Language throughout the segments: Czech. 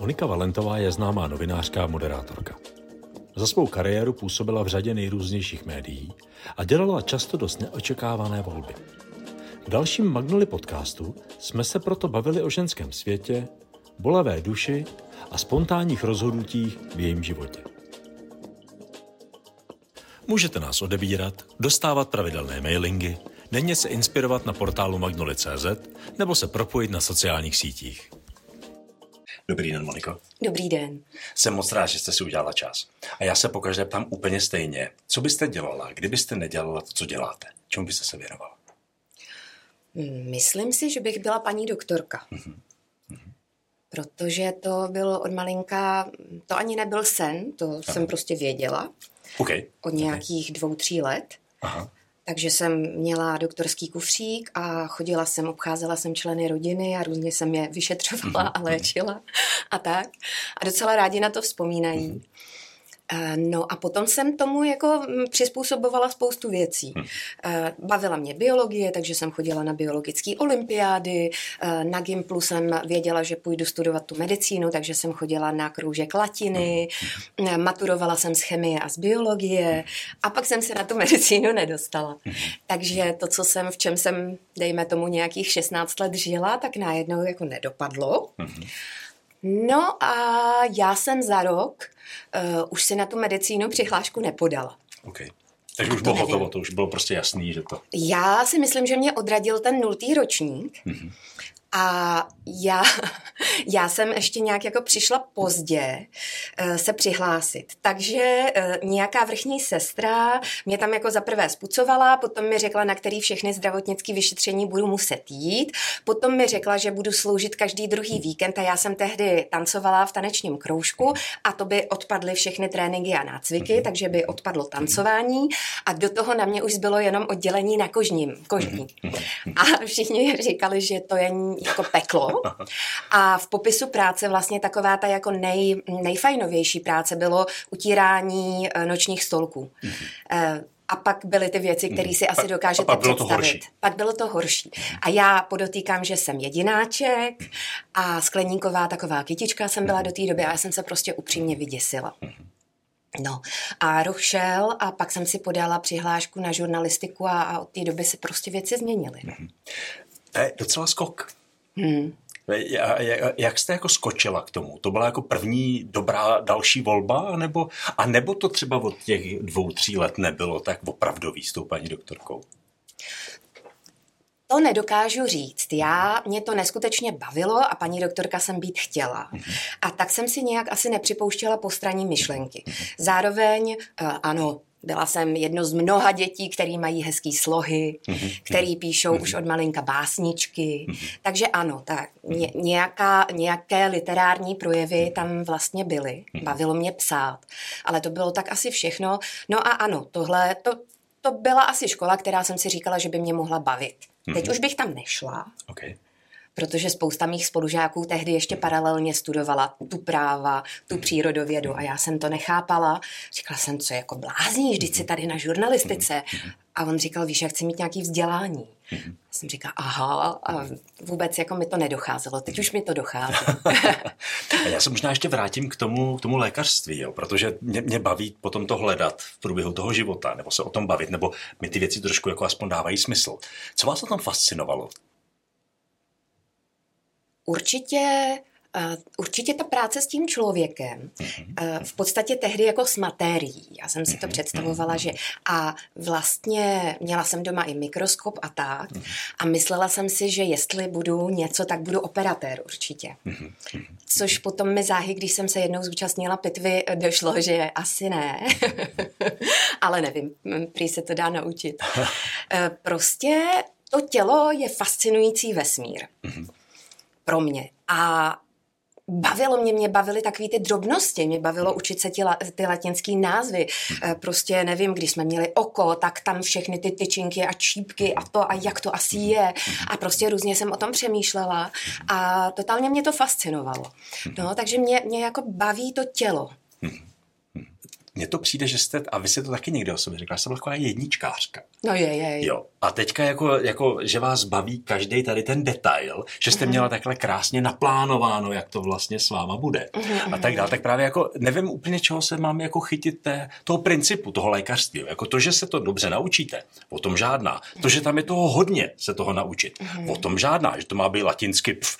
Monika Valentová je známá novinářka a moderátorka. Za svou kariéru působila v řadě nejrůznějších médií a dělala často dost neočekávané volby. V dalším Magnoli podcastu jsme se proto bavili o ženském světě, bolavé duši a spontánních rozhodnutích v jejím životě. Můžete nás odebírat, dostávat pravidelné mailingy, denně se inspirovat na portálu magnoli.cz nebo se propojit na sociálních sítích. Dobrý den, Moniko. Dobrý den. Jsem moc rád, že jste si udělala čas. A já se pokaždé ptám úplně stejně. Co byste dělala, kdybyste nedělala to, co děláte? Čemu byste se věnovala? Myslím si, že bych byla paní doktorka. Mm-hmm. Protože to bylo od malinka, to ani nebyl sen, to Aha. jsem prostě věděla. Okay. Od nějakých okay. dvou, tří let. Aha. Takže jsem měla doktorský kufřík a chodila jsem, obcházela jsem členy rodiny a různě jsem je vyšetřovala mm-hmm. a léčila a tak. A docela rádi na to vzpomínají. Mm-hmm. Eh, no a potom jsem tomu jako mm, přizpůsobovala spoustu věcí. Hm. Eh, bavila mě biologie, takže jsem chodila na biologické olympiády. Eh, na Gimplu jsem věděla, že půjdu studovat tu medicínu, takže jsem chodila na kroužek latiny. Hm. Maturovala jsem z chemie a z biologie. A pak jsem se na tu medicínu nedostala. Hm. Takže to, co jsem, v čem jsem, dejme tomu, nějakých 16 let žila, tak najednou jako nedopadlo. No a já jsem za rok uh, už si na tu medicínu přihlášku nepodala. Okay. Takže už bylo hotovo, to už bylo prostě jasný, že to... Já si myslím, že mě odradil ten nultý ročník. Mm-hmm. A já, já jsem ještě nějak jako přišla pozdě uh, se přihlásit. Takže uh, nějaká vrchní sestra mě tam jako zaprvé spucovala, potom mi řekla, na který všechny zdravotnické vyšetření budu muset jít. Potom mi řekla, že budu sloužit každý druhý víkend a já jsem tehdy tancovala v tanečním kroužku a to by odpadly všechny tréninky a nácviky, mm-hmm. takže by odpadlo tancování a do toho na mě už zbylo jenom oddělení na kožním, kožní. Mm-hmm. A všichni říkali, že to je jako peklo. A v popisu práce vlastně taková ta jako nej, nejfajnovější práce bylo utírání eh, nočních stolků. Mm-hmm. A pak byly ty věci, které si asi dokážete pak bylo představit. To horší. Pak bylo to horší. A já podotýkám, že jsem jedináček a skleníková taková kytička jsem byla do té doby a já jsem se prostě upřímně vyděsila. No a ruch šel a pak jsem si podala přihlášku na žurnalistiku a, a od té doby se prostě věci změnily. To je docela skok. Hmm. Jak jste jako skočila k tomu? To byla jako první dobrá další volba, nebo, a nebo to třeba od těch dvou, tří let nebylo tak opravdový s tou paní doktorkou? To nedokážu říct. Já, mě to neskutečně bavilo a paní doktorka jsem být chtěla. Mhm. A tak jsem si nějak asi nepřipouštěla postraní myšlenky. Mhm. Zároveň, eh, ano, byla jsem jedno z mnoha dětí, které mají hezký slohy, mm-hmm. který píšou mm-hmm. už od malinka básničky. Mm-hmm. Takže ano, tak ně, nějaká, nějaké literární projevy tam vlastně byly. Bavilo mě psát. Ale to bylo tak asi všechno. No a ano, tohle, to, to byla asi škola, která jsem si říkala, že by mě mohla bavit. Teď už bych tam nešla. Okay protože spousta mých spolužáků tehdy ještě paralelně studovala tu práva, tu přírodovědu a já jsem to nechápala. Říkala jsem, co jako blázníš, vždyť jsi tady na žurnalistice. A on říkal, víš, jak chci mít nějaký vzdělání. Já jsem říkala, aha, a vůbec jako mi to nedocházelo, teď už mi to dochází. a já se možná ještě vrátím k tomu, k tomu lékařství, jo, protože mě, mě baví potom to hledat v průběhu toho života, nebo se o tom bavit, nebo mi ty věci trošku jako aspoň dávají smysl. Co vás o tom fascinovalo? Určitě Uh, určitě ta práce s tím člověkem, uh, v podstatě tehdy jako s matérií. Já jsem si to představovala, že a vlastně měla jsem doma i mikroskop a tak a myslela jsem si, že jestli budu něco, tak budu operatér určitě. Což potom mi záhy, když jsem se jednou zúčastnila pitvy, došlo, že asi ne. Ale nevím, prý se to dá naučit. Prostě to tělo je fascinující vesmír pro mě. A bavilo mě, mě bavily takové ty drobnosti, mě bavilo učit se ty, ty latinský názvy. Eh, prostě nevím, když jsme měli oko, tak tam všechny ty tyčinky a čípky a to a jak to asi je. A prostě různě jsem o tom přemýšlela a totálně mě to fascinovalo. No, takže mě, mě jako baví to tělo. Mně to přijde, že jste, a vy jste to taky někde o sobě řekla, jsem taková jedničkářka. No je, je. Jo. A teďka jako, jako, že vás baví každý tady ten detail, že jste uh-huh. měla takhle krásně naplánováno, jak to vlastně s váma bude. Uh-huh. A tak dále. Tak právě jako nevím úplně, čeho se mám jako chytit té, toho principu, toho lékařství. Jako to, že se to dobře naučíte, o tom žádná. To, že tam je toho hodně se toho naučit, uh-huh. o tom žádná. Že to má být latinsky pf,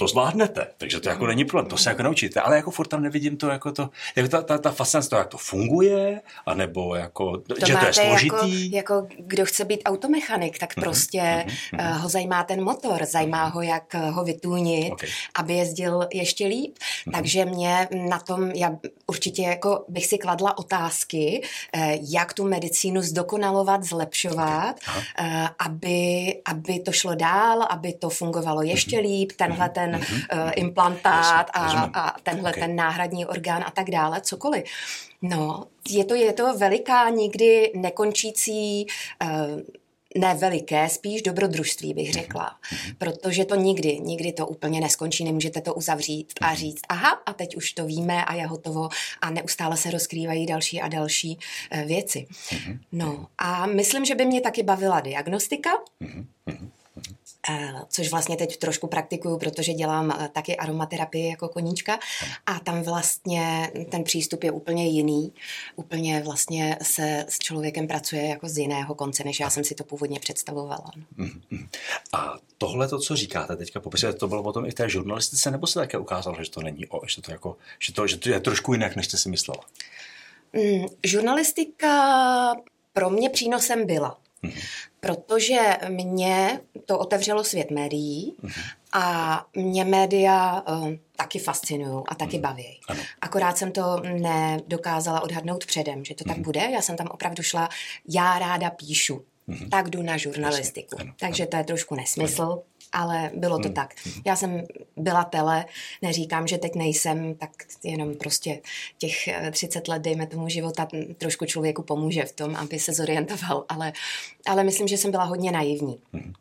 to zvládnete, takže to jako není problém, to se jako naučíte, ale jako furt tam nevidím to jako to, jako ta, ta, ta fascinace to, jak to funguje, anebo jako, to že to je složitý. Jako, jako kdo chce být automechanik, tak mm-hmm, prostě mm-hmm. ho zajímá ten motor, zajímá ho, jak ho vytůnit, okay. aby jezdil ještě líp, mm-hmm. takže mě na tom, já určitě jako bych si kladla otázky, eh, jak tu medicínu zdokonalovat, zlepšovat, okay. aby, aby to šlo dál, aby to fungovalo ještě mm-hmm. líp, tenhle ten ten uh, implantát a, a tenhle okay. ten náhradní orgán a tak dále, cokoliv. No, je to, je to veliká, nikdy nekončící uh, ne veliké, spíš dobrodružství bych mhm. řekla, protože to nikdy, nikdy to úplně neskončí, nemůžete to uzavřít a mhm. říct, aha, a teď už to víme a je hotovo a neustále se rozkrývají další a další věci. Mhm. No a myslím, že by mě taky bavila diagnostika, Eh, což vlastně teď trošku praktikuju, protože dělám eh, taky aromaterapii jako koníčka a tam vlastně ten přístup je úplně jiný. Úplně vlastně se s člověkem pracuje jako z jiného konce, než já jsem si to původně představovala. Mm-hmm. A tohle, to, co říkáte teďka, popisujete, to bylo potom i v té žurnalistice, nebo se také ukázalo, že to není, o, že to, jako, že to, že to je trošku jinak, než jste si myslela? Mm, žurnalistika pro mě přínosem byla. Mm-hmm protože mě to otevřelo svět médií mm-hmm. a mě média uh, taky fascinují a taky mm. baví. Ano. Akorát jsem to nedokázala odhadnout předem, že to tak mhm. bude. Já jsem tam opravdu šla, já ráda píšu, tak jdu na žurnalistiku. Ano, Takže to je trošku nesmysl. Ale bylo to hmm. tak. Já jsem byla tele, neříkám, že teď nejsem, tak jenom prostě těch 30 eh, let, dejme tomu života, trošku člověku pomůže v tom, aby se zorientoval, ale, ale myslím, že jsem byla hodně naivní. Hmm.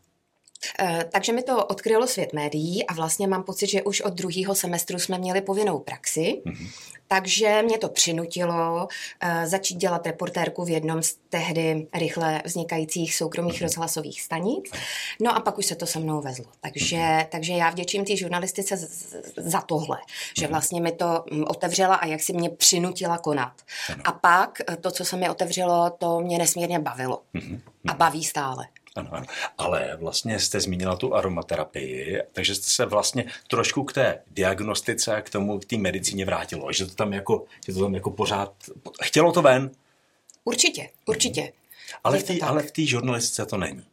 Takže mi to odkrylo svět médií a vlastně mám pocit, že už od druhého semestru jsme měli povinnou praxi. Mm-hmm. Takže mě to přinutilo uh, začít dělat reportérku v jednom z tehdy rychle vznikajících soukromých rozhlasových stanic. No a pak už se to se mnou vezlo. Takže, takže já vděčím té žurnalistice z, z, za tohle, že vlastně mi to mm, otevřela a jak si mě přinutila konat. A pak eh, to, co se mi otevřelo, to mě nesmírně bavilo. A baví stále. Ano, ano. Ale vlastně jste zmínila tu aromaterapii, takže jste se vlastně trošku k té diagnostice a k tomu, k té medicíně vrátilo. Že to tam jako, že to tam jako pořád, chtělo to ven? Určitě, určitě. Mhm. Ale, v tý, ale v té žurnalistice to není.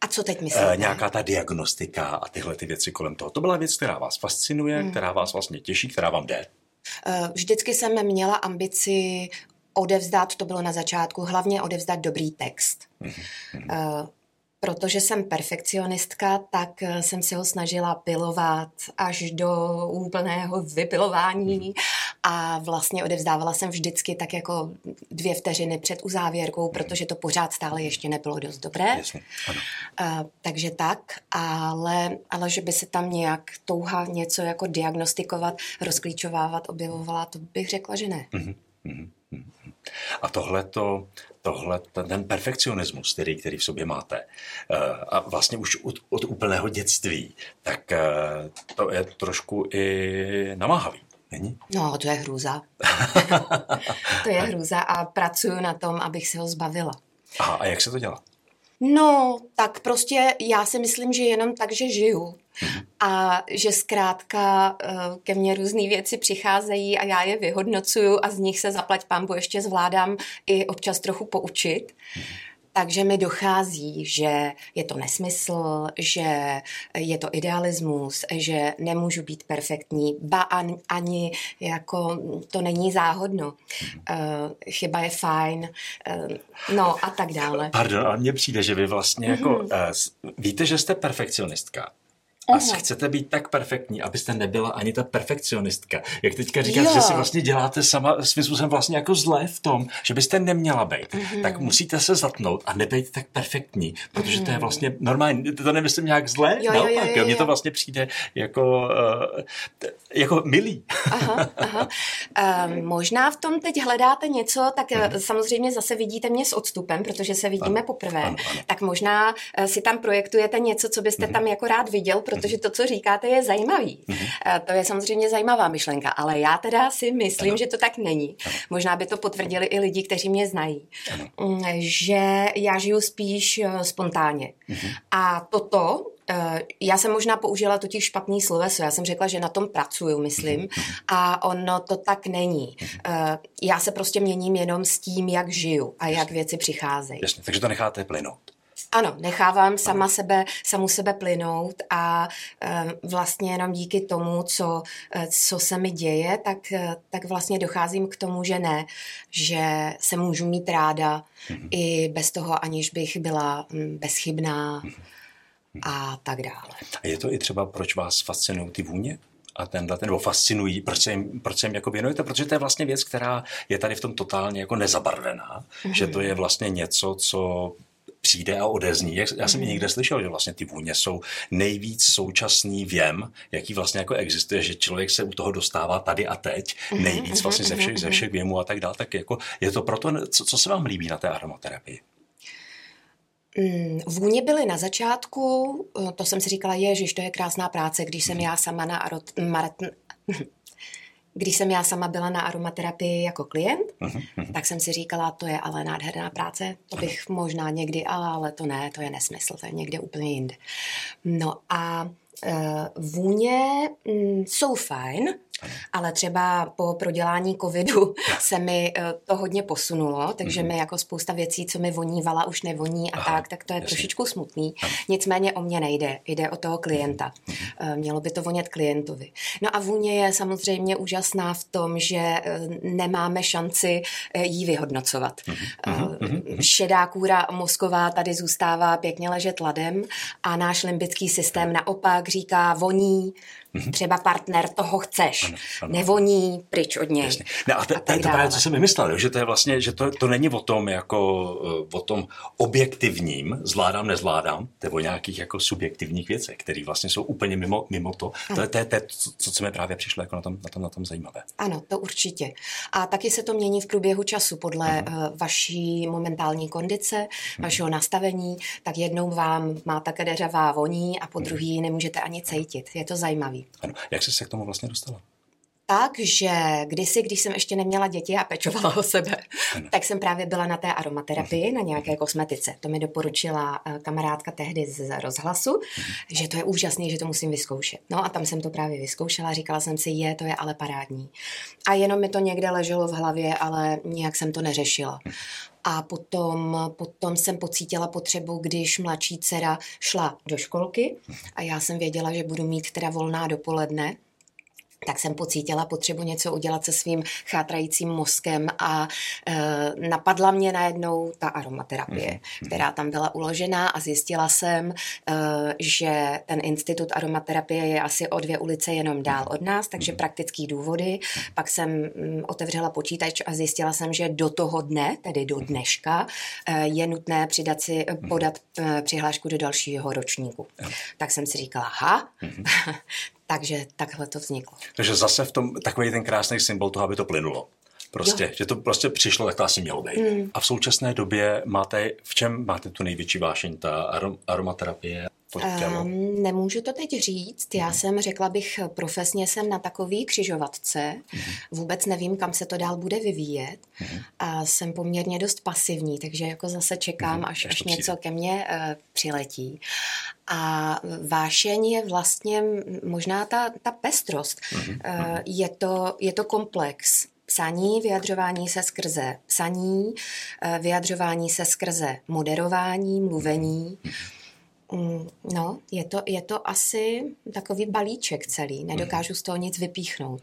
A co teď myslíte? E, nějaká ta diagnostika a tyhle ty věci kolem toho. To byla věc, která vás fascinuje, hmm. která vás vlastně těší, která vám jde. Eh, vždycky jsem měla ambici odevzdat, to bylo na začátku, hlavně odevzdat dobrý text. Mm-hmm. Protože jsem perfekcionistka, tak eh, jsem si ho snažila pilovat až do úplného vypilování mm-hmm. a vlastně odevzdávala jsem vždycky tak jako dvě vteřiny před uzávěrkou, protože to pořád stále ještě nebylo dost dobré. Jasně, ano. Uh, takže tak, ale, ale že by se tam nějak touha něco jako diagnostikovat, rozklíčovávat, objevovala, to bych řekla, že ne. Mm-hmm. A tohle to, tohle, ten perfekcionismus, který, který v sobě máte, eh, a vlastně už od, od úplného dětství, tak eh, to je trošku i namáhavý. Není? No, to je hrůza. to je hrůza a pracuju na tom, abych se ho zbavila. Aha, a jak se to dělá? No, tak prostě já si myslím, že jenom tak, že žiju. A že zkrátka eh, ke mně různé věci přicházejí a já je vyhodnocuju a z nich se zaplať pambu ještě zvládám i občas trochu poučit. Mhm. Takže mi dochází, že je to nesmysl, že je to idealismus, že nemůžu být perfektní, ba ani jako to není záhodno. Uh, chyba je fajn, uh, no a tak dále. Pardon, ale mně přijde, že vy vlastně jako, uh, víte, že jste perfekcionistka, a uh-huh. chcete být tak perfektní, abyste nebyla ani ta perfekcionistka. Jak teďka říkáte, jo. že si vlastně děláte sama svým způsobem vlastně jako zlé v tom, že byste neměla být, uh-huh. tak musíte se zatnout a nebejt tak perfektní, protože uh-huh. to je mhm. vlastně normální. To nemyslím nějak zlé, jo, naopak, jo, jo, jo, jo. mně to vlastně přijde jako, uh, jako milý. Aha, aha. Um, možná v tom teď hledáte něco, tak uh-huh. samozřejmě zase vidíte mě s odstupem, protože se vidíme ano, poprvé. Ano, ano. Tak možná uh, si tam projektujete něco, co byste uh-huh. tam jako rád viděl, protože to, co říkáte, je zajímavý. Uh-huh. To je samozřejmě zajímavá myšlenka, ale já teda si myslím, ano. že to tak není. Ano. Možná by to potvrdili i lidi, kteří mě znají. Ano. Mm, že já žiju spíš eh, spontánně. Uh-huh. A toto eh, já jsem možná použila totiž špatný sloveso. Já jsem řekla, že na tom pracuju, myslím. A ono to tak není. Eh, já se prostě měním jenom s tím, jak žiju a jak věci přicházejí. Jasně, takže to necháte plynout. Ano, nechávám sama sebe, samu sebe plynout a e, vlastně jenom díky tomu, co, e, co se mi děje, tak, e, tak vlastně docházím k tomu, že ne, že se můžu mít ráda mm-hmm. i bez toho, aniž bych byla m, bezchybná mm-hmm. a tak dále. A je to i třeba, proč vás fascinují ty vůně? a tenhle, ten, nebo fascinují, proč se jim, proč se jim jako věnujete, protože to je vlastně věc, která je tady v tom totálně jako nezabarvená, mm-hmm. že to je vlastně něco, co přijde a odezní. Já jsem mm. někde slyšel, že vlastně ty vůně jsou nejvíc současný věm, jaký vlastně jako existuje, že člověk se u toho dostává tady a teď, mm-hmm, nejvíc mm-hmm, vlastně ze všech, ze všech věmů a tak dále. Tak jako je to proto, co, co se vám líbí na té aromaterapii? Mm, vůně byly na začátku, eh, to jsem si říkala, ježiš, to je krásná práce, když jsem já sama na arot, marat, když jsem já sama byla na aromaterapii jako klient, uh-huh. tak jsem si říkala, to je ale nádherná práce, to bych uh-huh. možná někdy, ale, ale to ne, to je nesmysl, to je někde úplně jinde. No a uh, vůně mm, jsou fajn, ale třeba po prodělání covidu se mi eh, to hodně posunulo, takže mm-hmm. mi jako spousta věcí, co mi vonívala, už nevoní a Aha, tak, tak to je jasný. trošičku smutný. Nicméně o mě nejde, jde o toho klienta. Mm-hmm. Mělo by to vonět klientovi. No a vůně je samozřejmě úžasná v tom, že eh, nemáme šanci jí vyhodnocovat. Mm-hmm. Šedá kůra mozková tady zůstává pěkně ležet ladem a náš limbický systém naopak říká voní. Třeba partner toho chceš, ano, ano. nevoní pryč od něj. Jasně. No a, te, a to je právě, co jsem vymyslel, že to je vlastně, že to, to není o tom jako eh, o tom objektivním, zvládám, nezvládám, to je o nějakých jako subjektivních věcech, které vlastně jsou úplně mimo, mimo to. Ano. To je, to, je, to je co, co mi právě přišlo jako na tom, na, tom, na tom zajímavé. Ano, to určitě. A taky se to mění v průběhu času podle uh, vaší momentální kondice, uh-huh. vašeho nastavení, tak jednou vám má ta kadeřavá voní a po druhý nemůžete ani cítit. Je to zajímavé. Ano. Jak jsi se k tomu vlastně dostala? Takže kdysi, když jsem ještě neměla děti a pečovala o sebe, ano. tak jsem právě byla na té aromaterapii, uh-huh. na nějaké kosmetice. To mi doporučila eh, kamarádka tehdy z rozhlasu, uh-huh. že to je úžasný, že to musím vyzkoušet. No a tam jsem to právě vyzkoušela, říkala jsem si, je, to je ale parádní. A jenom mi to někde leželo v hlavě, ale nijak jsem to neřešila. A potom, potom jsem pocítila potřebu, když mladší dcera šla do školky a já jsem věděla, že budu mít teda volná dopoledne, tak jsem pocítila potřebu něco udělat se svým chátrajícím mozkem a e, napadla mě najednou ta aromaterapie, mm-hmm. která tam byla uložená a zjistila jsem, e, že ten institut aromaterapie je asi o dvě ulice jenom dál od nás, takže mm-hmm. praktický důvody. Pak jsem mm, otevřela počítač a zjistila jsem, že do toho dne, tedy do dneška, e, je nutné přidat si, podat e, přihlášku do dalšího ročníku. Tak jsem si říkala, aha, Takže takhle to vzniklo. Takže zase v tom takový ten krásný symbol toho, aby to plynulo. Prostě, jo. že to prostě přišlo, tak to asi mělo být. Mm. A v současné době máte, v čem máte tu největší vášeň, ta arom, aromaterapie? Um, nemůžu to teď říct. Já mm. jsem řekla bych, profesně jsem na takový křižovatce. Mm. Vůbec nevím, kam se to dál bude vyvíjet. Mm. A jsem poměrně dost pasivní, takže jako zase čekám, mm. až, až něco ke mně uh, přiletí. A vášeň je vlastně možná ta, ta pestrost. Mm-hmm. Je, to, je to komplex. Psaní, vyjadřování se skrze psaní, eh, vyjadřování se skrze moderování, mluvení. Mm, no, je to, je to asi takový balíček celý. Nedokážu z toho nic vypíchnout.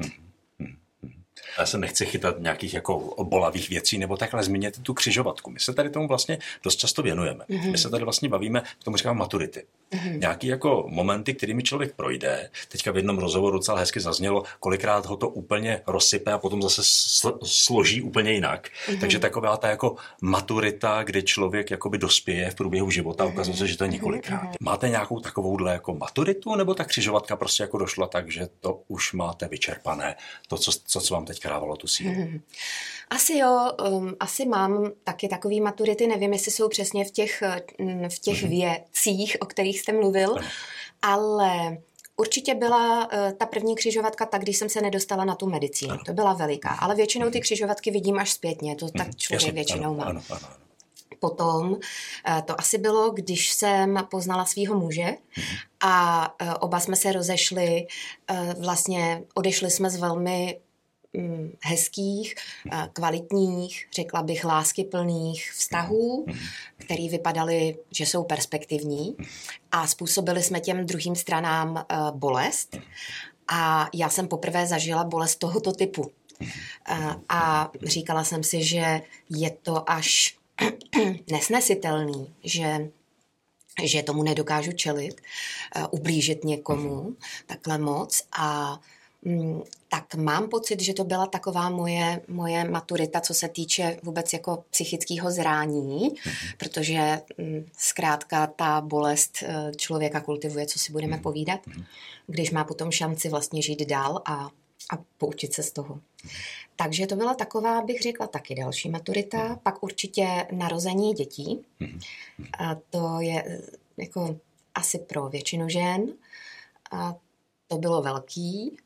Já se nechci chytat nějakých jako bolavých věcí nebo takhle zmíněte tu křižovatku. My se tady tomu vlastně dost často věnujeme. Mm-hmm. My se tady vlastně bavíme, k tomu říkám maturity. Mm-hmm. Nějaký jako momenty, kterými člověk projde. Teďka v jednom rozhovoru docela hezky zaznělo, kolikrát ho to úplně rozsype a potom zase sl- složí úplně jinak. Mm-hmm. Takže taková ta jako maturita, kdy člověk jakoby dospěje v průběhu života, mm-hmm. ukazuje se, že to je několikrát. Mm-hmm. Máte nějakou takovouhle jako maturitu, nebo ta křižovatka prostě jako došla tak, že to už máte vyčerpané, to, co, co, co vám teďka dávalo tu sílu? Mm-hmm. Asi jo, um, asi mám taky takový maturity, nevím, jestli jsou přesně v těch, v těch mm-hmm. věcích, o kterých jste mluvil, ano. ale Určitě byla uh, ta první křižovatka tak, když jsem se nedostala na tu medicínu. Ano. To byla veliká, ale většinou ty křižovatky vidím až zpětně, to tak mhm. člověk Jasně, většinou ano, má. Ano, ano, ano. Potom uh, to asi bylo, když jsem poznala svého muže mhm. a uh, oba jsme se rozešli, vlastně odešli jsme z velmi hezkých, eh, kvalitních, řekla bych láskyplných vztahů, které vypadaly, že jsou perspektivní a způsobili jsme těm druhým stranám eh, bolest. A já jsem poprvé zažila bolest tohoto typu. Eh, a říkala jsem si, že je to až nesnesitelný, že že tomu nedokážu čelit, ublížit někomu takhle moc a Mm, tak mám pocit, že to byla taková moje, moje maturita, co se týče vůbec jako psychického zrání, mm-hmm. protože mm, zkrátka ta bolest eh, člověka kultivuje, co si budeme mm-hmm. povídat, mm-hmm. když má potom šanci vlastně žít dál a, a poučit se z toho. Takže to byla taková, bych řekla, taky další maturita. Pak určitě narození dětí. A to je eh, jako asi pro většinu žen. A to bylo velký.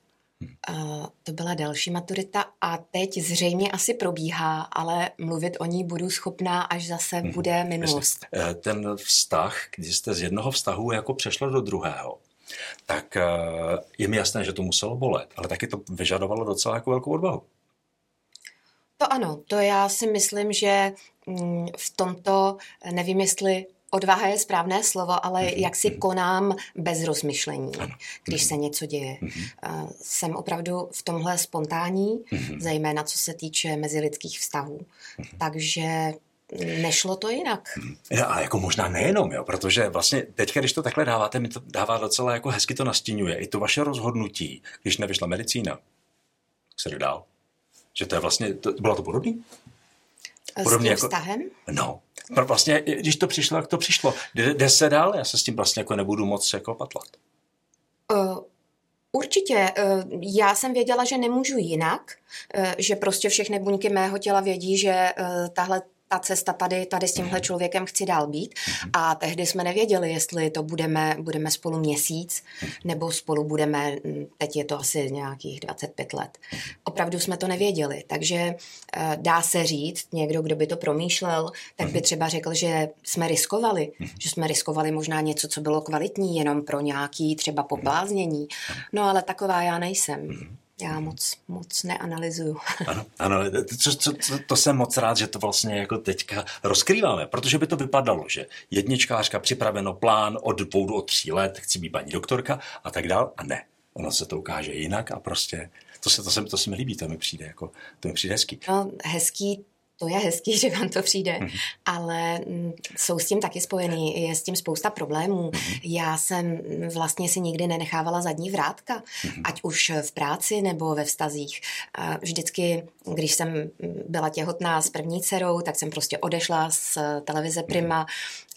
Uh, to byla další maturita a teď zřejmě asi probíhá, ale mluvit o ní budu schopná, až zase hmm. bude minulost. Eh, ten vztah, když jste z jednoho vztahu jako přešla do druhého, tak uh, je mi jasné, že to muselo bolet, ale taky to vyžadovalo docela jako velkou odvahu. To ano, to já si myslím, že mm, v tomto, nevím, jestli odvaha je správné slovo, ale mm-hmm. jak si mhm. konám bez rozmyšlení, když se něco děje. Mm-hmm. Jsem opravdu v tomhle spontánní, mm-hmm. zejména co se týče mezilidských vztahů. Mm-hmm. Takže nešlo to jinak. A jako možná nejenom, jo, protože vlastně teď, když to takhle dáváte, mi to dává docela jako hezky to nastínuje. I to vaše rozhodnutí, když nevyšla medicína, se jde dál. Že to je vlastně, to, bylo to podobný? Podobně S tím jako, vztahem? No, vlastně, když to přišlo, jak to přišlo. Jde, jde se dál? Já se s tím vlastně jako nebudu moc jako patlat. Uh, Určitě. Já jsem věděla, že nemůžu jinak, že prostě všechny buňky mého těla vědí, že tahle ta cesta tady, tady s tímhle člověkem chci dál být. A tehdy jsme nevěděli, jestli to budeme, budeme spolu měsíc, nebo spolu budeme, teď je to asi nějakých 25 let. Opravdu jsme to nevěděli, takže eh, dá se říct, někdo, kdo by to promýšlel, tak by třeba řekl, že jsme riskovali, že jsme riskovali možná něco, co bylo kvalitní, jenom pro nějaký třeba pobláznění. No ale taková já nejsem já moc, moc neanalyzuju. Ano, ano to, to, to, to jsem moc rád, že to vlastně jako teďka rozkrýváme, protože by to vypadalo, že jedničkářka připraveno plán od dvou do tří let, chci být paní doktorka a tak dál a ne. Ono se to ukáže jinak a prostě to se, to se, to se mi líbí, to mi přijde jako, to mi přijde hezký. No, hezký to je hezký, že vám to přijde, mm-hmm. ale mm, jsou s tím taky spojený, je s tím spousta problémů. Mm-hmm. Já jsem vlastně si nikdy nenechávala zadní vrátka, mm-hmm. ať už v práci nebo ve vztazích. Vždycky, když jsem byla těhotná s první dcerou, tak jsem prostě odešla z televize Prima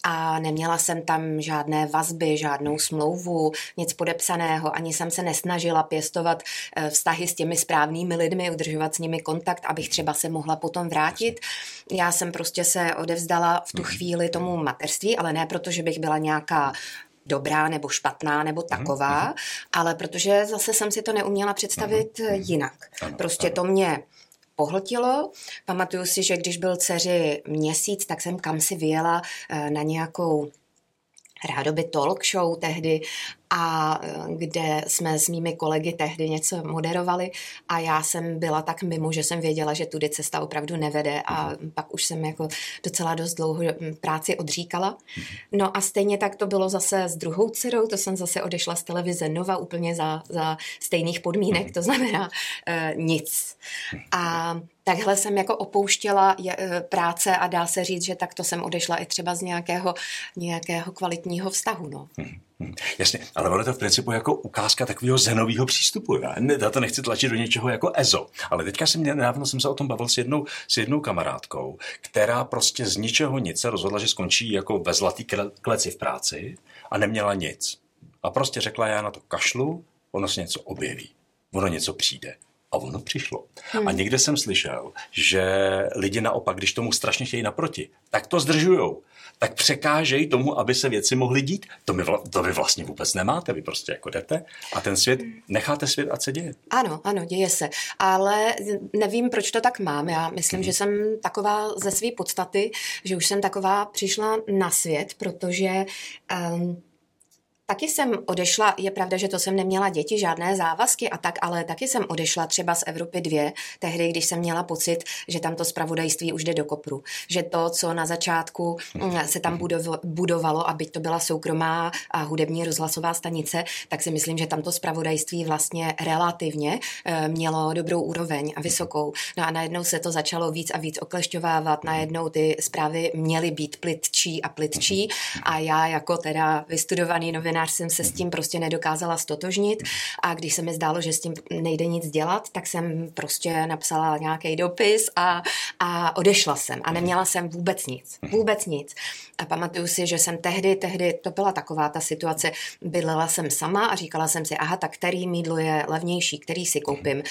a neměla jsem tam žádné vazby, žádnou smlouvu, nic podepsaného, ani jsem se nesnažila pěstovat eh, vztahy s těmi správnými lidmi, udržovat s nimi kontakt, abych třeba se mohla potom vrátit. Já jsem prostě se odevzdala v tu mhm. chvíli tomu mateřství, ale ne proto, že bych byla nějaká dobrá nebo špatná nebo mhm, taková, mhm. ale protože zase jsem si to neuměla představit jinak. Prostě to mě pohltilo. Pamatuju si, že když byl dceři měsíc, tak jsem kam si vyjela eh, na nějakou rádoby talk show tehdy a kde jsme s mými kolegy tehdy něco moderovali a já jsem byla tak mimo, že jsem věděla, že tudy cesta opravdu nevede a pak už jsem jako docela dost dlouho práci odříkala. No a stejně tak to bylo zase s druhou dcerou, to jsem zase odešla z televize Nova úplně za, za stejných podmínek, to znamená uh, nic. A takhle jsem jako opouštěla e, práce a dá se říct, že takto jsem odešla i třeba z nějakého, nějakého kvalitního vztahu. No. Hmm. Hmm. Jasně, ale ono to v principu jako ukázka takového zenového přístupu. Já, ne, já to nechci tlačit do něčeho jako EZO, ale teďka jsem nedávno jsem se o tom bavil s jednou, s jednou kamarádkou, která prostě z ničeho nic se rozhodla, že skončí jako ve zlatý kleci v práci a neměla nic. A prostě řekla, já na to kašlu, ono se něco objeví, ono něco přijde. A ono přišlo. Hmm. A někde jsem slyšel, že lidi naopak, když tomu strašně chtějí naproti, tak to zdržujou. Tak překážejí tomu, aby se věci mohly dít. To, my vla, to vy vlastně vůbec nemáte. Vy prostě jako jdete a ten svět, necháte svět, a se děje. Ano, ano, děje se. Ale nevím, proč to tak mám. Já myslím, hmm. že jsem taková ze své podstaty, že už jsem taková přišla na svět, protože um, Taky jsem odešla, je pravda, že to jsem neměla děti, žádné závazky a tak, ale taky jsem odešla třeba z Evropy dvě, tehdy, když jsem měla pocit, že tam to spravodajství už jde do kopru. Že to, co na začátku mm, se tam budovalo, a byť to byla soukromá a hudební rozhlasová stanice, tak si myslím, že tam to spravodajství vlastně relativně eh, mělo dobrou úroveň a vysokou. No a najednou se to začalo víc a víc oklešťovávat, najednou ty zprávy měly být plitčí a plitčí a já jako teda vystudovaný novin novinář jsem se s tím prostě nedokázala stotožnit a když se mi zdálo, že s tím nejde nic dělat, tak jsem prostě napsala nějaký dopis a, a odešla jsem a neměla jsem vůbec nic. Vůbec nic. A pamatuju si, že jsem tehdy, tehdy, to byla taková ta situace, bydlela jsem sama a říkala jsem si, aha, tak který mídlo je levnější, který si koupím,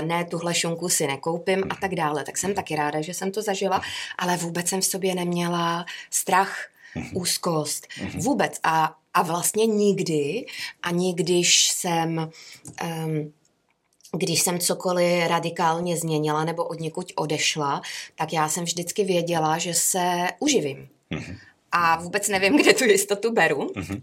ne, tuhle šunku si nekoupím a tak dále. Tak jsem taky ráda, že jsem to zažila, ale vůbec jsem v sobě neměla strach, úzkost, vůbec. A a vlastně nikdy, ani když jsem... Um, když jsem cokoliv radikálně změnila nebo od někud odešla, tak já jsem vždycky věděla, že se uživím. Mm-hmm. A vůbec nevím, kde tu jistotu beru, mm-hmm.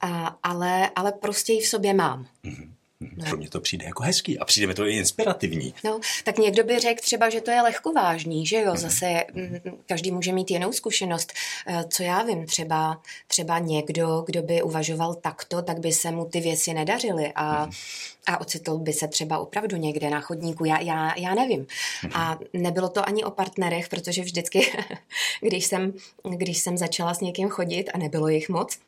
a, ale, ale prostě ji v sobě mám. Mm-hmm. No. Pro mě to přijde jako hezký a přijde mi to i inspirativní. No, tak někdo by řekl třeba, že to je lehkovážný, že jo, mhm. zase mm, každý může mít jinou zkušenost. Eh, co já vím, třeba, třeba někdo, kdo by uvažoval takto, tak by se mu ty věci nedařily a, mhm. a ocitl by se třeba opravdu někde na chodníku, já, já, já nevím. A mhm. nebylo to ani o partnerech, protože vždycky, když jsem, když jsem začala s někým chodit a nebylo jich moc,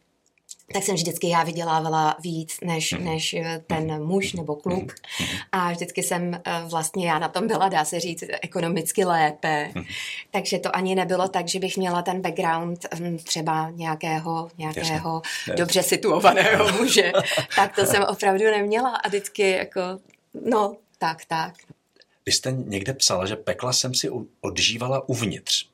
tak jsem vždycky já vydělávala víc než, mhm. než eh, ten muž nebo kluk. Mhm. A vždycky jsem eh, vlastně já na tom byla, dá se říct, ekonomicky lépe. Mhm. Takže to ani nebylo tak, že bych měla ten background hm, třeba nějakého, nějakého Jasně. dobře situovaného muže. tak to jsem opravdu neměla a vždycky jako, no, tak, tak. Vy jste někde psala, že pekla jsem si odžívala uvnitř.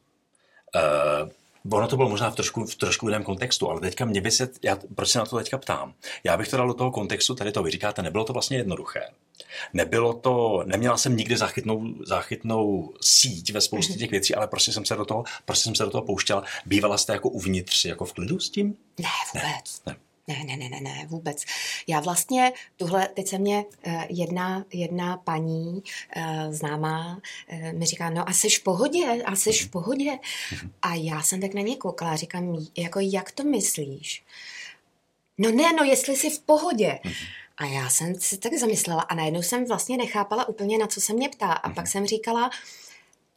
Uh, Ono to bylo možná v trošku, v trošku jiném kontextu, ale teďka mě by se, já, proč se na to teďka ptám? Já bych to dal do toho kontextu, tady to vy říkáte, nebylo to vlastně jednoduché. Nebylo to, neměla jsem nikdy záchytnou, záchytnou síť ve spoustě mhm. těch věcí, ale prostě jsem se do toho, prostě jsem se do toho pouštěla. Bývala jste jako uvnitř, jako v klidu s tím? Ne, vůbec. Ne, ne. Ne, ne, ne, ne, ne, vůbec. Já vlastně, tuhle, teď se mě uh, jedna, jedna paní uh, známá uh, mi říká, no a jsi v pohodě, a jsi v pohodě. A já jsem tak na ně koukala, říkám, jako jak to myslíš? No ne, no jestli jsi v pohodě. A já jsem si tak zamyslela a najednou jsem vlastně nechápala úplně, na co se mě ptá. A pak jsem říkala,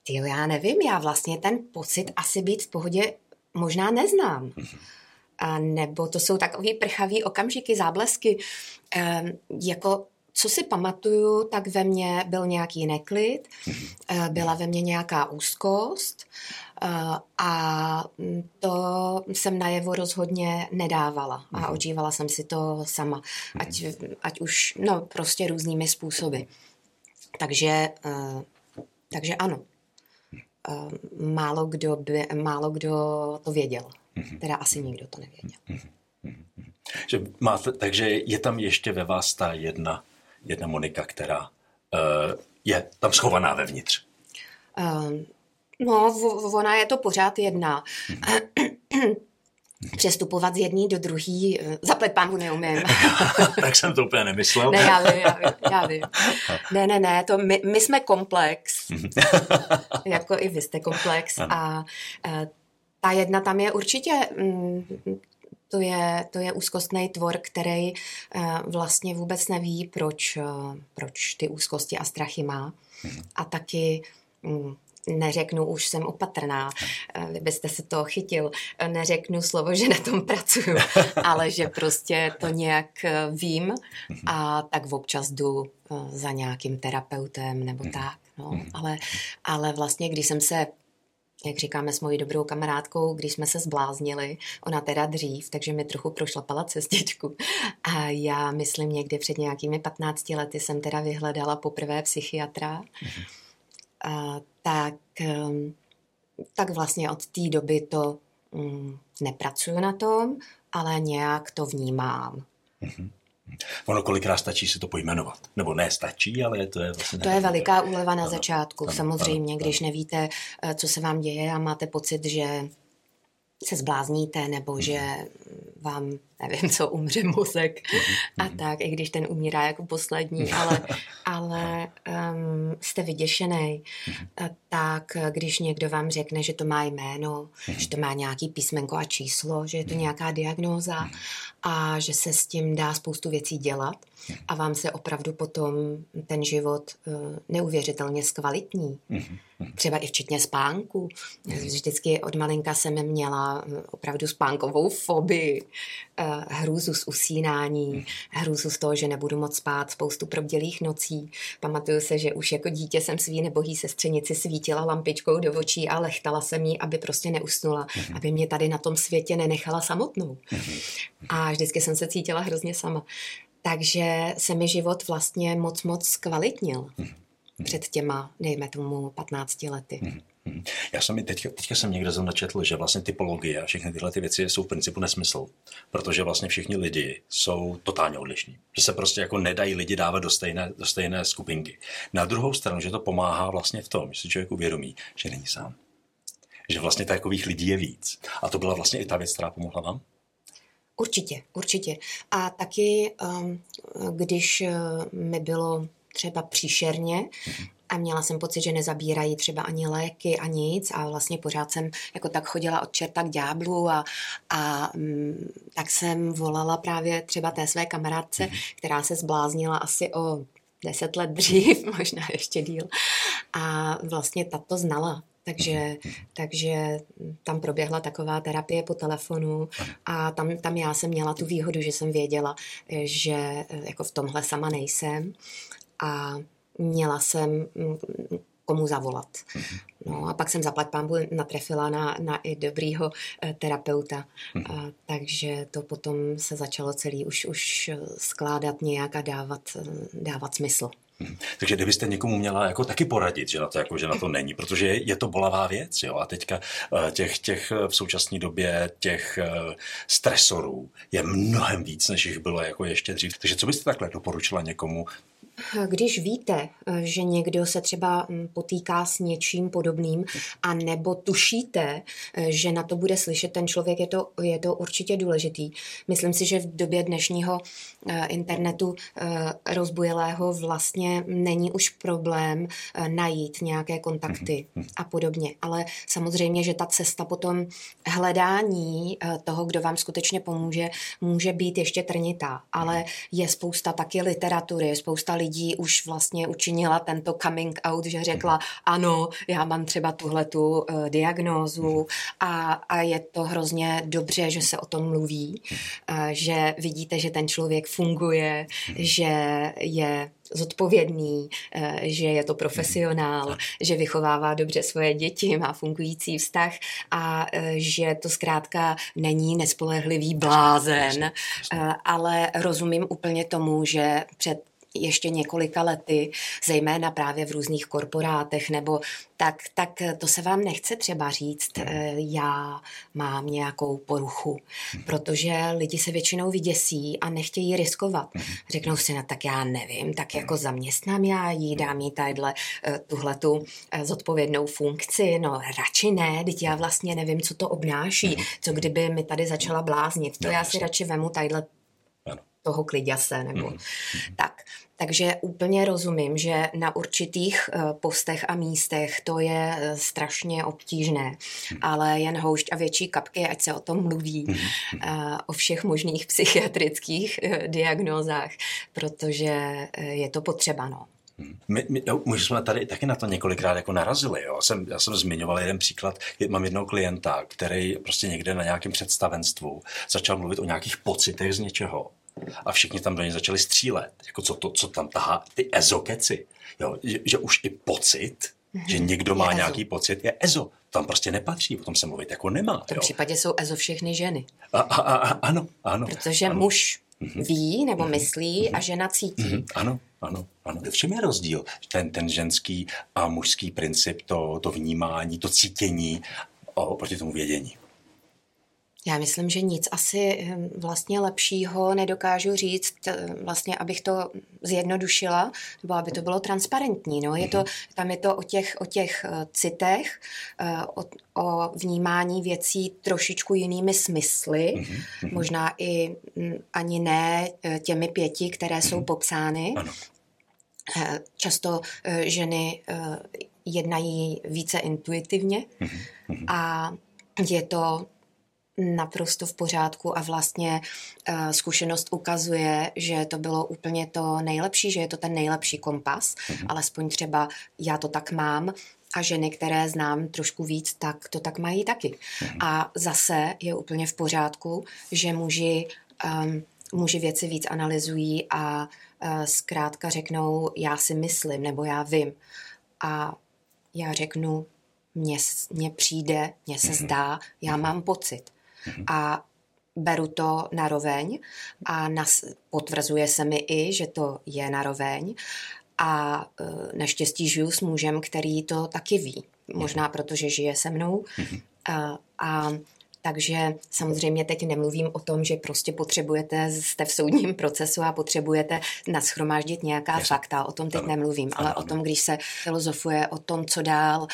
jo, já nevím, já vlastně ten pocit asi být v pohodě možná neznám. A nebo to jsou takový prchavý okamžiky, záblesky. E, jako co si pamatuju, tak ve mně byl nějaký neklid, e, byla ve mně nějaká úzkost e, a to jsem najevo rozhodně nedávala a mhm. odžívala jsem si to sama, ať, ať už, no prostě různými způsoby. Takže, e, takže ano, málo kdo, by, málo kdo to věděl. Mm-hmm. Teda asi nikdo to nevěděl. Mm-hmm. Že máte, takže je tam ještě ve vás ta jedna, jedna Monika, která uh, je tam schovaná vevnitř. Uh, no, ona je to pořád jedna. Mm-hmm. přestupovat z jedné do druhé. Zaplet pámbu neumím. tak jsem to úplně nemyslel. Ne, já vím, já vím, já vím. Ne, ne, ne, to my, my jsme komplex. jako i vy jste komplex. Ano. A e, ta jedna tam je určitě... Mm, to je, to je úzkostný tvor, který uh, vlastně vůbec neví, proč, uh, proč ty úzkosti a strachy má. Mhm. A taky um, neřeknu, už jsem opatrná, uh, vy byste se toho chytil, neřeknu slovo, že na tom pracuju, ale že prostě to nějak vím mhm. a tak občas jdu za nějakým terapeutem nebo mhm. tak. No. Ale, ale vlastně, když jsem se jak říkáme s mojí dobrou kamarádkou, když jsme se zbláznili, ona teda dřív, takže mi trochu prošlapala cestičku. A já myslím někdy před nějakými 15 lety jsem teda vyhledala poprvé psychiatra. A, tak, um, tak vlastně od té doby to um, nepracuju na tom, ale nějak to vnímám. Mm-hmm. Ono kolikrát stačí si to pojmenovat. Nebo ne stačí, ale to je vlastně... To je veliká úleva na ano, začátku. Ano, Samozřejmě, ano, když nevíte, eh, co se vám děje a máte pocit, že se zblázníte nebo mhm. že vám, nevím co, umře mozek a mhm. tak, i když ten umírá jako poslední, ale, ale um, jste vyděšený, mhm. tak když někdo vám řekne, že to má jméno, že to má nějaký písmenko a číslo, že je to nějaká diagnóza a že se s tím dá spoustu věcí dělat a vám se opravdu potom ten život uh, neuvěřitelně zkvalitní. Třeba i včetně spánku. Vždycky od malinka jsem měla eh, opravdu spánkovou fobii, eh, hrůzu z usínání, hrůzu z toho, že nebudu moc spát, spoustu probdělých nocí. Pamatuju se, že už jako dítě jsem svý nebohý sestřenici svítila lampičkou do očí a lechtala jsem jí, aby prostě neusnula, aby mě tady na tom světě nenechala samotnou. A vždycky jsem se cítila hrozně sama. Takže se mi život vlastně moc, moc zkvalitnil před těma, dejme tomu, 15 lety. Hmm. Já jsem teďka, teďka jsem někde zrovna četl, že vlastně typologie a všechny tyhle ty věci jsou v principu nesmysl, protože vlastně všichni lidi jsou totálně odlišní. Že se prostě jako nedají lidi dávat do stejné, do stejné skupinky. Na druhou stranu, že to pomáhá vlastně v tom, že si člověk uvědomí, že není sám. Že vlastně takových lidí je víc. A to byla vlastně i ta věc, která pomohla vám? Určitě, určitě. A taky, um, když uh, mi bylo třeba příšerně a měla jsem pocit, že nezabírají třeba ani léky a nic a vlastně pořád jsem jako tak chodila od čerta k ďáblu a, a mm, tak jsem volala právě třeba té své kamarádce, mm. která se zbláznila asi o deset let dřív, možná ještě díl. A vlastně tato znala takže, takže tam proběhla taková terapie po telefonu a tam, tam já jsem měla tu výhodu, že jsem věděla, že jako v tomhle sama nejsem a měla jsem mm, komu zavolat. No a pak jsem zaplať pámbu natrefila na, na i dobrýho eh, terapeuta. A, takže to potom se začalo celý už, už skládat nějak a dávat, eh, dávat smysl. Takže kdybyste někomu měla jako taky poradit, že na to, jako, že na to není, protože je to bolavá věc. Jo? A teďka eh, těch, těch v současné době těch stresorů je mnohem víc, než jich bylo jako ještě dřív. Takže co byste takhle doporučila někomu, když víte, že někdo se třeba mm, potýká s něčím podobným a nebo tušíte, že na to bude slyšet ten člověk, je to, je to určitě důležitý. Myslím si, že v době dnešního eh, internetu eh, rozbujelého vlastně není už problém eh, najít nějaké kontakty mhm. a podobně. Ale samozřejmě, že ta cesta potom hledání toho, kdo vám skutečně pomůže, může být ještě trnitá. Ale je spousta taky literatury, je spousta lidí, lidí už vlastně učinila tento coming out, že řekla, mhm. ano, já mám třeba tuhle tu uh, diagnózu a, a je to hrozně dobře, že se o tom mluví, uh, že vidíte, že ten člověk funguje, mhm. že je zodpovědný, eh, že je to profesionál, že vychovává dobře svoje děti, má fungující vztah a že to zkrátka není nespolehlivý blázen, ale rozumím úplně tomu, že před ještě několika lety, zejména právě v různých korporátech, nebo tak, tak to se vám nechce třeba říct, eh, já mám nějakou poruchu, protože lidi se většinou vyděsí a nechtějí riskovat. Řeknou si, no tak já nevím, tak jako zaměstnám já jí, dám jí tadyhle eh, tuhle tu eh, zodpovědnou funkci, no radši ne, teď já vlastně nevím, co to obnáší, co kdyby mi tady začala bláznit, to já si radši vemu tadyhle toho kliděse nebo mm. tak. Takže úplně rozumím, že na určitých eh, postech a místech to je eh, strašně obtížné, mm. ale jen houšť a větší kapky, ať se o tom mluví, mm. o všech možných psychiatrických diagnózách, protože je to potřeba, no. My, my, no, my jsme tady taky na to několikrát jako narazili. Jo. Jsem, já jsem zmiňoval jeden příklad. Mám jednoho klienta, který prostě někde na nějakém představenstvu začal mluvit o nějakých pocitech z něčeho a všichni tam do něj začali střílet. Jako co, to, co tam tahá, ty ezokeci. Jo, že, že už i pocit, mm-hmm. že někdo má je nějaký ezo. pocit, je ezo. Tam prostě nepatří, o tom se mluvit jako nemá. V tom jo. případě jsou ezo všechny ženy. A, a, a, ano, ano. Protože ano. muž mm-hmm. ví nebo mm-hmm. myslí mm-hmm. a žena cítí. Mm-hmm. Ano, ano, ano. V čem je rozdíl? Ten, ten ženský a mužský princip, to, to vnímání, to cítění oproti tomu vědění. Já myslím, že nic asi hm, vlastně lepšího nedokážu říct, eh, vlastně, abych to zjednodušila, nebo aby to bylo transparentní. No. Je to, mhm. tam je to o těch, o těch eh, citech, eh, o, o vnímání věcí trošičku jinými smysly, mm-hmm. možná i hm, ani ne těmi pěti, které jsou popsány. Ano. Často ženy jednají více intuitivně a je to naprosto v pořádku a vlastně uh, zkušenost ukazuje, že to bylo úplně to nejlepší, že je to ten nejlepší kompas, mm-hmm. alespoň třeba já to tak mám a ženy, které znám trošku víc, tak to tak mají taky. Mm-hmm. A zase je úplně v pořádku, že muži, um, muži věci víc analyzují a uh, zkrátka řeknou, já si myslím, nebo já vím. A já řeknu, mně, mně přijde, mně se mm-hmm. zdá, já mám pocit a beru to na roveň a nas, potvrzuje se mi i, že to je na roveň a e, naštěstí žiju s mužem, který to taky ví. Možná protože žije se mnou. A, a takže samozřejmě teď nemluvím o tom, že prostě potřebujete, jste v soudním procesu a potřebujete naschromáždit nějaká Jasně. fakta. O tom teď ano. nemluvím, ale ano. o tom, když se filozofuje o tom, co dál,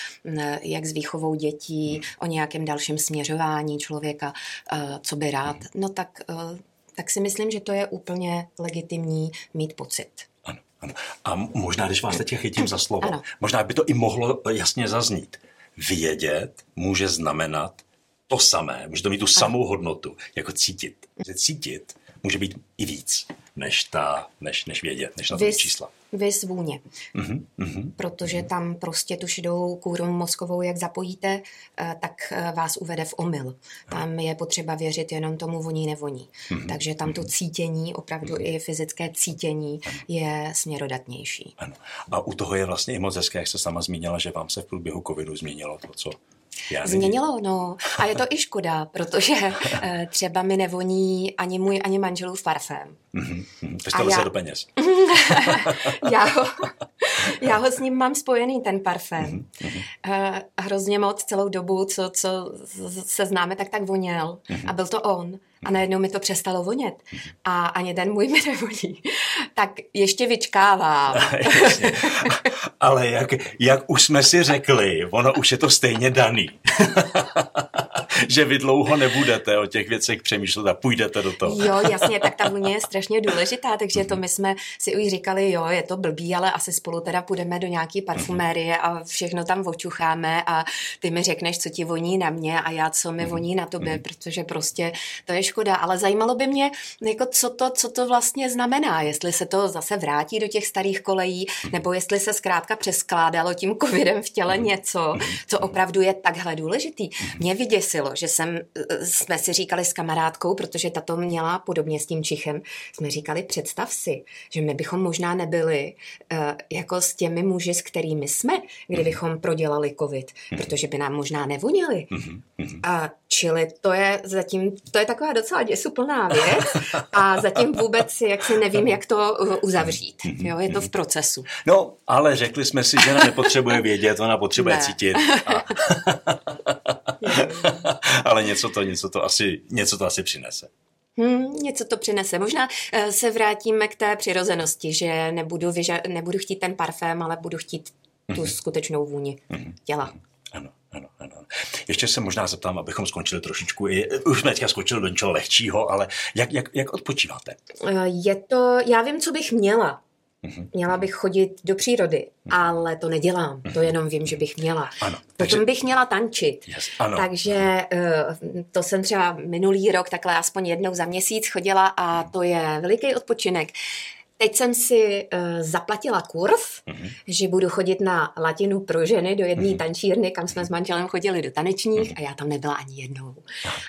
jak s výchovou dětí, hmm. o nějakém dalším směřování člověka, eh, co by rád, hmm. no tak, eh, tak si myslím, že to je úplně legitimní mít pocit. Ano, ano. A možná, když vás teď chytím za slovo, ano. možná by to i mohlo jasně zaznít. Vědět může znamenat to samé, může to mít tu samou hodnotu, jako cítit. Cítit může být i víc, než, ta, než, než vědět, než na to čísla. Vys vůně. Uh-huh, uh-huh, Protože uh-huh. tam prostě tu šedou kůru mozkovou, jak zapojíte, eh, tak eh, vás uvede v omyl. Tam je potřeba věřit jenom tomu voní nevoní. Uh-huh. Takže tam to cítění, opravdu uh-huh. i fyzické cítění je směrodatnější. Ano. A u toho je vlastně i moc hezké, jak se sama zmínila, že vám se v průběhu covidu změnilo to, co já Změnilo, no. A je to i škoda, protože eh, třeba mi nevoní ani můj, ani manželův parfém. Mm-hmm. To já... do peněz. já, ho, já ho s ním mám spojený, ten parfém. Mm-hmm. Hrozně moc celou dobu, co, co se známe, tak tak voněl. Mm-hmm. A byl to on a najednou mi to přestalo vonět a ani ten můj mi nevoní. Tak ještě vyčkávám. Ale jak, jak už jsme si řekli, ono už je to stejně daný. že vy dlouho nebudete o těch věcech přemýšlet a půjdete do toho. jo, jasně, tak ta vůně je strašně důležitá, takže to my jsme si už říkali, jo, je to blbý, ale asi spolu teda půjdeme do nějaký parfumérie a všechno tam očucháme a ty mi řekneš, co ti voní na mě a já, co mi voní na tobě, protože prostě to je škoda, ale zajímalo by mě, jako co to, co to vlastně znamená, jestli se to zase vrátí do těch starých kolejí, nebo jestli se zkrátka přeskládalo tím covidem v těle něco, co opravdu je takhle důležitý. Mě vyděsilo, že jsem, eh, jsme si říkali s kamarádkou, protože tato měla podobně s tím Čichem, jsme říkali, představ si, že my bychom možná nebyli uh, jako s těmi muži, s kterými jsme, kdybychom prodělali covid, protože by nám možná nevonili. A čili to je zatím, to je taková docela děsuplná věc a zatím vůbec jak si nevím, jak to uzavřít. Jo, je to v procesu. No, ale řekli jsme si, že ona nepotřebuje vědět, ona potřebuje ne. cítit. A... ale něco to, něco to asi, něco to asi přinese. Hmm, něco to přinese. Možná uh, se vrátíme k té přirozenosti, že nebudu, vyža- nebudu chtít ten parfém, ale budu chtít tu mm-hmm. skutečnou vůni mm-hmm. těla. Ano, ano, ano. Ještě se možná zeptám, abychom skončili trošičku, i, už jsme teďka skočili do něčeho lehčího, ale jak, jak, jak odpočíváte? Uh, je to, já vím, co bych měla. Mm-hmm. Měla bych chodit do přírody, mm-hmm. ale to nedělám. To jenom vím, že bych měla. Ano, takže... Potom bych měla tančit. Yes, ano, takže uh, to jsem třeba minulý rok takhle aspoň jednou za měsíc chodila a to je veliký odpočinek. Teď jsem si uh, zaplatila kurz, mm-hmm. že budu chodit na latinu pro ženy do jedné mm-hmm. tančírny, kam jsme s manželem chodili do tanečních mm-hmm. a já tam nebyla ani jednou.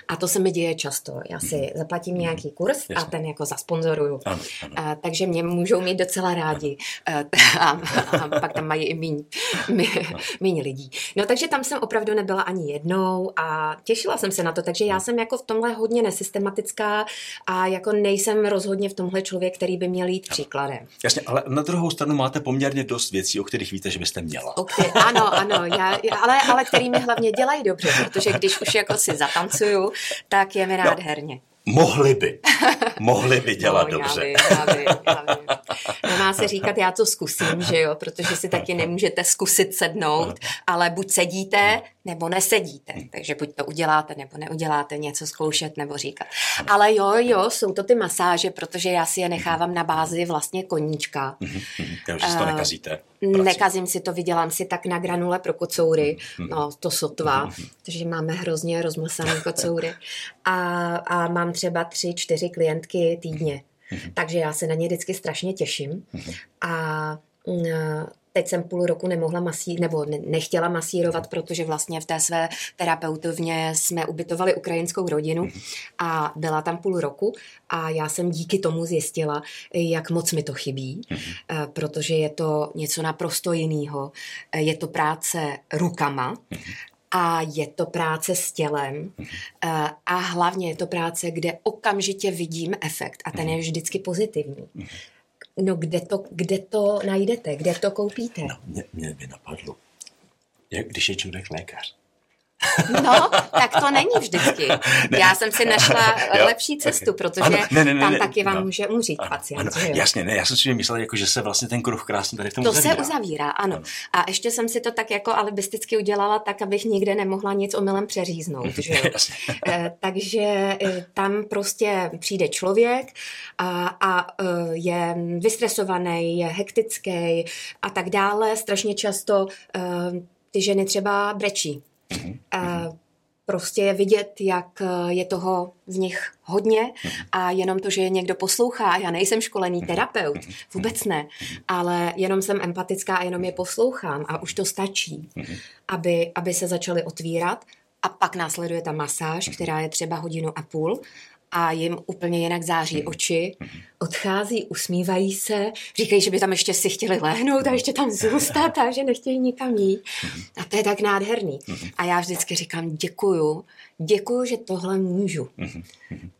A to se mi děje často. Já si mm-hmm. zaplatím nějaký kurz Jasně. a ten jako zasponzoruju. Ano, ano. Uh, takže mě můžou mít docela rádi. Uh, a, a pak tam mají i míň, míň lidí. No takže tam jsem opravdu nebyla ani jednou a těšila jsem se na to. Takže já jsem jako v tomhle hodně nesystematická a jako nejsem rozhodně v tomhle člověk, který by měl jít příkladem. Jasně, ale na druhou stranu máte poměrně dost věcí, o kterých víte, že byste měla. Okay, ano, ano, já, ale, ale který mi hlavně dělají dobře, protože když už jako si zatancuju, tak je mi no. nádherně. No. Mohli by. Mohli by dělat no, dobře. Já vím, já vím, já vím. Nemá se říkat, já to zkusím, že jo, protože si taky nemůžete zkusit sednout, ale buď sedíte, nebo nesedíte. Takže buď to uděláte, nebo neuděláte, něco zkoušet, nebo říkat. Ale jo, jo, jsou to ty masáže, protože já si je nechávám na bázi vlastně koníčka. Takže si to nekazíte. Prací. Nekazím si to, vydělám si tak na granule pro kocoury, no to sotva, takže máme hrozně rozmasané kocoury. A, a mám třeba tři, čtyři klientky týdně. Takže já se na ně vždycky strašně těším. A teď jsem půl roku nemohla masí, nebo nechtěla masírovat, protože vlastně v té své terapeutovně jsme ubytovali ukrajinskou rodinu a byla tam půl roku a já jsem díky tomu zjistila, jak moc mi to chybí, eh, protože je to něco naprosto jiného. Eh, je to práce rukama a je to práce s tělem eh, a hlavně je to práce, kde okamžitě vidím efekt a ten je vždycky pozitivní. No kde to, kde to najdete, kde to koupíte? No, mě, mě by napadlo, jak když je člověk lékař. No, tak to není vždycky. Ne. Já jsem si našla jo, lepší cestu, okay. protože ano, ne, ne, ne, tam ne, taky vám no. může umřít ano, pacient. Ano, že jo? Jasně, ne, já jsem si myslel, jako, že se vlastně ten kruh krásně tady v tom To uzavírá. se uzavírá, ano. ano. A ještě jsem si to tak jako alibisticky udělala tak, abych nikde nemohla nic omylem přeříznout. Že jo? e, takže e, tam prostě přijde člověk a, a e, je vystresovaný, je hektický a tak dále. Strašně často e, ty ženy třeba brečí Mm-hmm. Prostě je vidět, jak eh, je toho v nich hodně a jenom to, že je někdo poslouchá, já nejsem školený terapeut, vůbec ne, ale jenom jsem empatická a jenom je poslouchám a už to stačí, aby, aby se začaly otvírat a pak následuje ta masáž, která je třeba hodinu a půl a jim úplně jinak září mhm. oči, mhm. odchází, usmívají se, říkají, že by tam ještě si chtěli lehnout a ještě tam zůstat a že nechtějí nikam jít. Mhm. A to je tak nádherný. A já vždycky říkám děkuju, děkuju, že tohle můžu.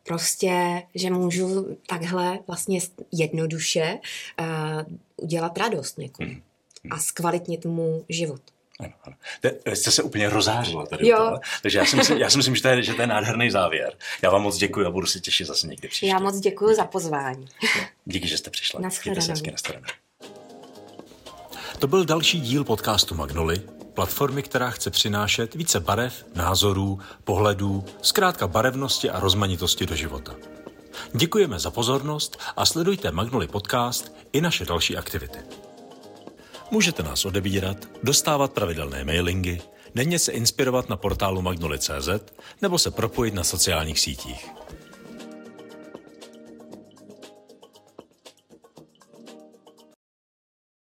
Prostě, že můžu takhle vlastně jednoduše uh, udělat radost někomu a zkvalitnit mu život. Ano, ano. Te, jste se úplně rozářila tady. Jo. Takže já si, myslím, já si myslím, že to, je, že to je nádherný závěr. Já vám moc děkuji a budu si těšit zase někdy příště. Já moc děkuji za pozvání. Díky, že jste přišla. Naschledanou. To byl další díl podcastu Magnoli, platformy, která chce přinášet více barev, názorů, pohledů, zkrátka barevnosti a rozmanitosti do života. Děkujeme za pozornost a sledujte Magnoli podcast i naše další aktivity. Můžete nás odebírat, dostávat pravidelné mailingy, denně se inspirovat na portálu magnoli.cz nebo se propojit na sociálních sítích.